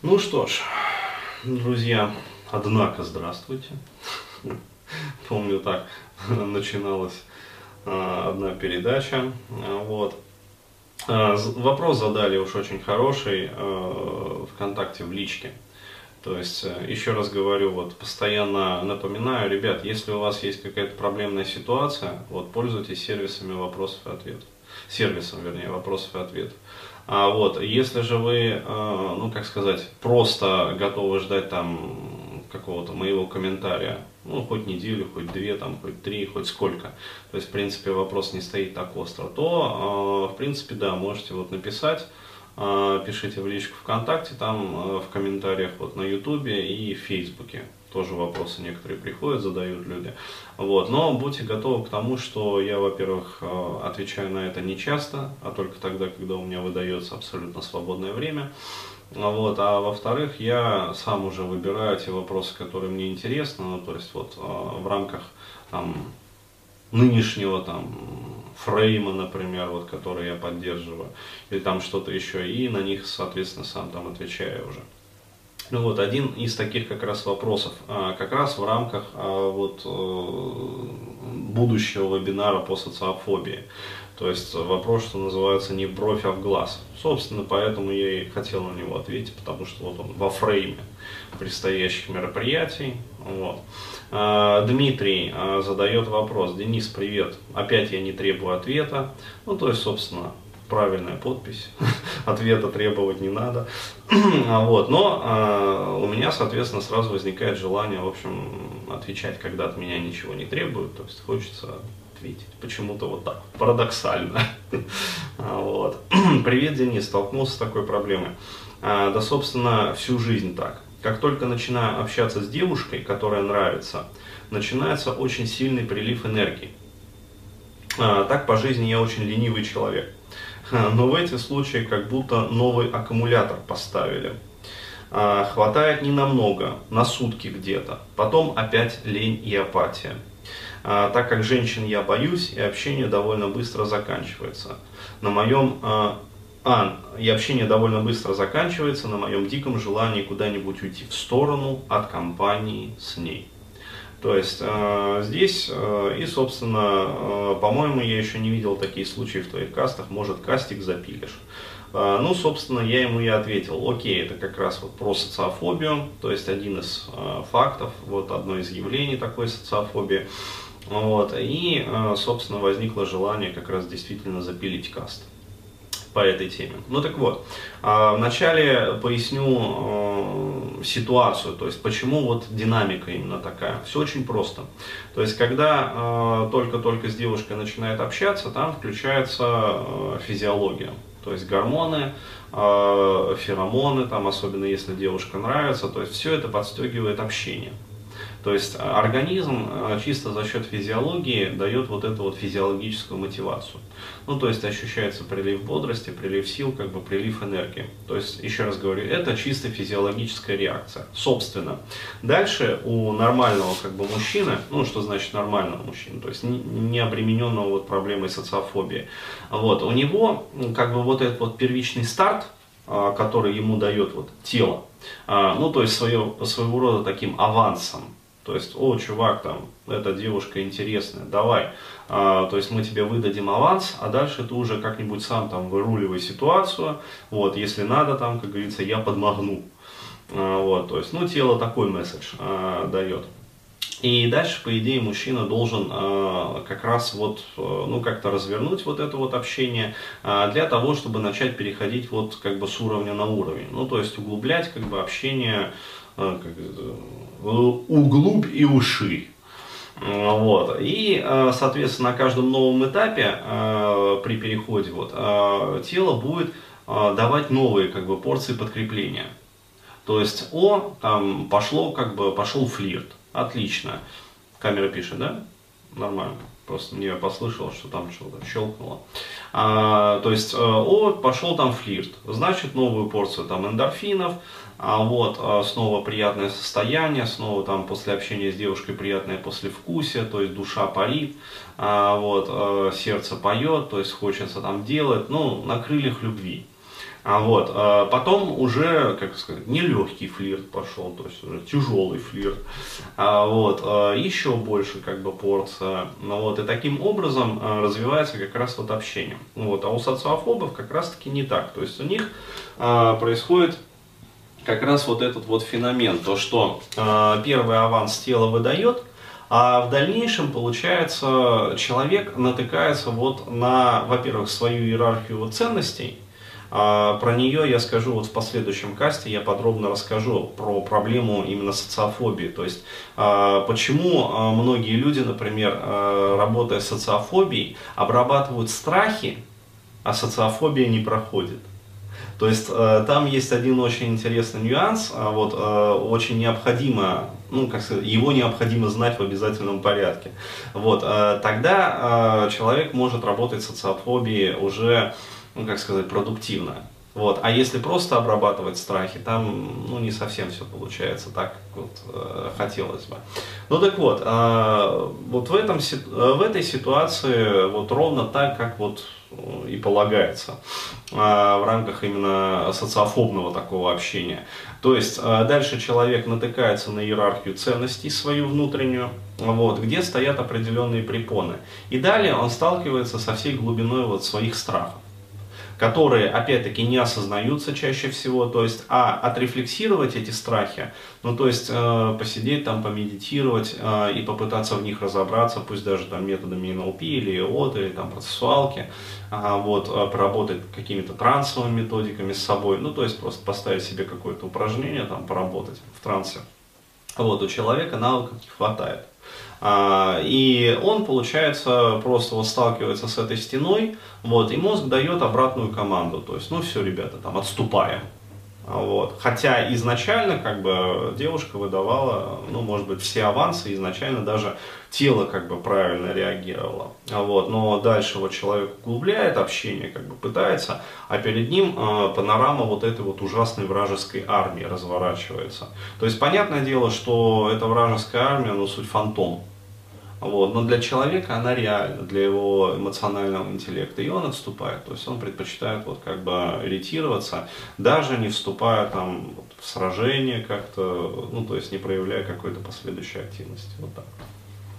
Ну что ж, друзья, однако здравствуйте. Помню так начиналась а, одна передача. А, вот. А, вопрос задали уж очень хороший ВКонтакте в личке. То есть, э, еще раз говорю, вот постоянно напоминаю, ребят, если у вас есть какая-то проблемная ситуация, вот пользуйтесь сервисами вопросов и ответов. Сервисом, вернее, вопросов и ответов. А вот, если же вы, э, ну как сказать, просто готовы ждать там какого-то моего комментария, ну хоть неделю, хоть две, там, хоть три, хоть сколько, то есть в принципе вопрос не стоит так остро, то э, в принципе да, можете вот написать, э, пишите в личку ВКонтакте, там в комментариях вот на Ютубе и в Фейсбуке тоже вопросы некоторые приходят, задают люди. Вот. Но будьте готовы к тому, что я, во-первых, э, отвечаю на это не часто, а только тогда, когда у меня выдается абсолютно свободное время. Вот. А во-вторых, я сам уже выбираю те вопросы, которые мне интересны, ну, то есть вот э, в рамках там, нынешнего там фрейма, например, вот, который я поддерживаю, или там что-то еще, и на них, соответственно, сам там отвечаю уже. Ну вот, один из таких как раз вопросов, а, как раз в рамках а, вот, э, будущего вебинара по социофобии. То есть вопрос, что называется, не в бровь, а в глаз. Собственно, поэтому я и хотел на него ответить, потому что вот он во фрейме предстоящих мероприятий. Вот. А, Дмитрий задает вопрос. Денис, привет. Опять я не требую ответа. Ну, то есть, собственно, правильная подпись, ответа требовать не надо. А вот, но э, у меня, соответственно, сразу возникает желание, в общем, отвечать, когда от меня ничего не требуют, то есть хочется ответить. Почему-то вот так, парадоксально. А вот. Привет, Денис, столкнулся с такой проблемой. А, да, собственно, всю жизнь так. Как только начинаю общаться с девушкой, которая нравится, начинается очень сильный прилив энергии. А, так по жизни я очень ленивый человек. Но в эти случаи как будто новый аккумулятор поставили. А, хватает не намного, на сутки где-то. Потом опять лень и апатия. А, так как женщин я боюсь, и общение довольно быстро заканчивается. На моем а, а, и общение довольно быстро заканчивается на моем диком желании куда-нибудь уйти в сторону от компании с ней. То есть э, здесь, э, и собственно, э, по-моему, я еще не видел такие случаи в твоих кастах, может кастик запилишь. Э, ну, собственно, я ему и ответил, окей, это как раз вот про социофобию, то есть один из э, фактов, вот одно из явлений такой социофобии. Вот, и, э, собственно, возникло желание как раз действительно запилить каст по этой теме. Ну так вот, а, вначале поясню э, ситуацию, то есть почему вот динамика именно такая. Все очень просто. То есть когда э, только-только с девушкой начинает общаться, там включается э, физиология. То есть гормоны, феромоны, там, особенно если девушка нравится, то есть все это подстегивает общение. То есть организм э, чисто за счет физиологии дает вот эту вот физиологическую мотивацию. Ну, то есть ощущается прилив бодрости, прилив сил, как бы прилив энергии. То есть, еще раз говорю, это чисто физиологическая реакция. Собственно, дальше у нормального как бы мужчины, ну, что значит нормального мужчины, то есть не обремененного вот проблемой социофобии, вот, у него как бы вот этот вот первичный старт, а, который ему дает вот тело, а, ну, то есть свое, своего рода таким авансом, то есть, о, чувак, там, эта девушка интересная, давай. А, то есть мы тебе выдадим аванс, а дальше ты уже как-нибудь сам там выруливай ситуацию. Вот, если надо, там, как говорится, я подмогну. А, вот, то есть, ну, тело такой месседж а, дает. И дальше, по идее, мужчина должен э, как раз вот, э, ну, как-то развернуть вот это вот общение э, для того, чтобы начать переходить вот как бы с уровня на уровень. Ну, то есть углублять как бы общение э, как, углубь и уши. Вот. И, э, соответственно, на каждом новом этапе э, при переходе вот, тело будет давать новые как бы, порции подкрепления. То есть, о, там пошло, как бы, пошел флирт. Отлично. Камера пишет, да? Нормально. Просто мне послышалось, что там что-то щелкнуло. А, то есть, о, пошел там флирт. Значит, новую порцию там эндорфинов, а вот а, снова приятное состояние, снова там после общения с девушкой приятное послевкусие, то есть душа парит, а, вот, а, сердце поет, то есть хочется там делать, ну, на крыльях любви. А вот, а потом уже, как сказать, нелегкий флирт пошел, то есть уже тяжелый флирт. А вот, а еще больше как бы порция. Ну вот, и таким образом а, развивается как раз вот общение. Вот, а у социофобов как раз таки не так. То есть у них а, происходит как раз вот этот вот феномен, то что а, первый аванс тело выдает, а в дальнейшем, получается, человек натыкается вот на, во-первых, свою иерархию ценностей, про нее я скажу вот в последующем касте, я подробно расскажу про проблему именно социофобии. То есть, а, почему а, многие люди, например, работая с социофобией, обрабатывают страхи, а социофобия не проходит. То есть там есть один очень интересный нюанс, вот очень необходимо, ну как сказать, его необходимо знать в обязательном порядке. Вот тогда человек может работать с социофобией уже ну как сказать, продуктивно. Вот. А если просто обрабатывать страхи, там ну, не совсем все получается так, как вот, э, хотелось бы. Ну так вот, э, вот в, этом, в этой ситуации вот ровно так, как вот и полагается э, в рамках именно социофобного такого общения. То есть э, дальше человек натыкается на иерархию ценностей свою внутреннюю, вот, где стоят определенные препоны. И далее он сталкивается со всей глубиной вот своих страхов которые, опять-таки, не осознаются чаще всего, то есть, а отрефлексировать эти страхи, ну, то есть, э, посидеть там, помедитировать э, и попытаться в них разобраться, пусть даже там методами НЛП или ИОТ, или там процессуалки, э, вот, поработать какими-то трансовыми методиками с собой, ну, то есть, просто поставить себе какое-то упражнение, там, поработать в трансе. Вот, у человека навыков не хватает. А, и он, получается, просто вот сталкивается с этой стеной, вот, и мозг дает обратную команду, то есть, ну все, ребята, там, отступаем. Вот. Хотя изначально как бы девушка выдавала, ну, может быть, все авансы, изначально даже тело как бы правильно реагировало. Вот. Но дальше вот человек углубляет общение, как бы пытается, а перед ним э, панорама вот этой вот ужасной вражеской армии разворачивается. То есть, понятное дело, что эта вражеская армия, ну, суть фантом. Вот. Но для человека она реальна, для его эмоционального интеллекта. И он отступает. То есть он предпочитает вот как бы ретироваться, даже не вступая там вот, в сражение как-то, ну то есть не проявляя какой-то последующей активности. Вот так.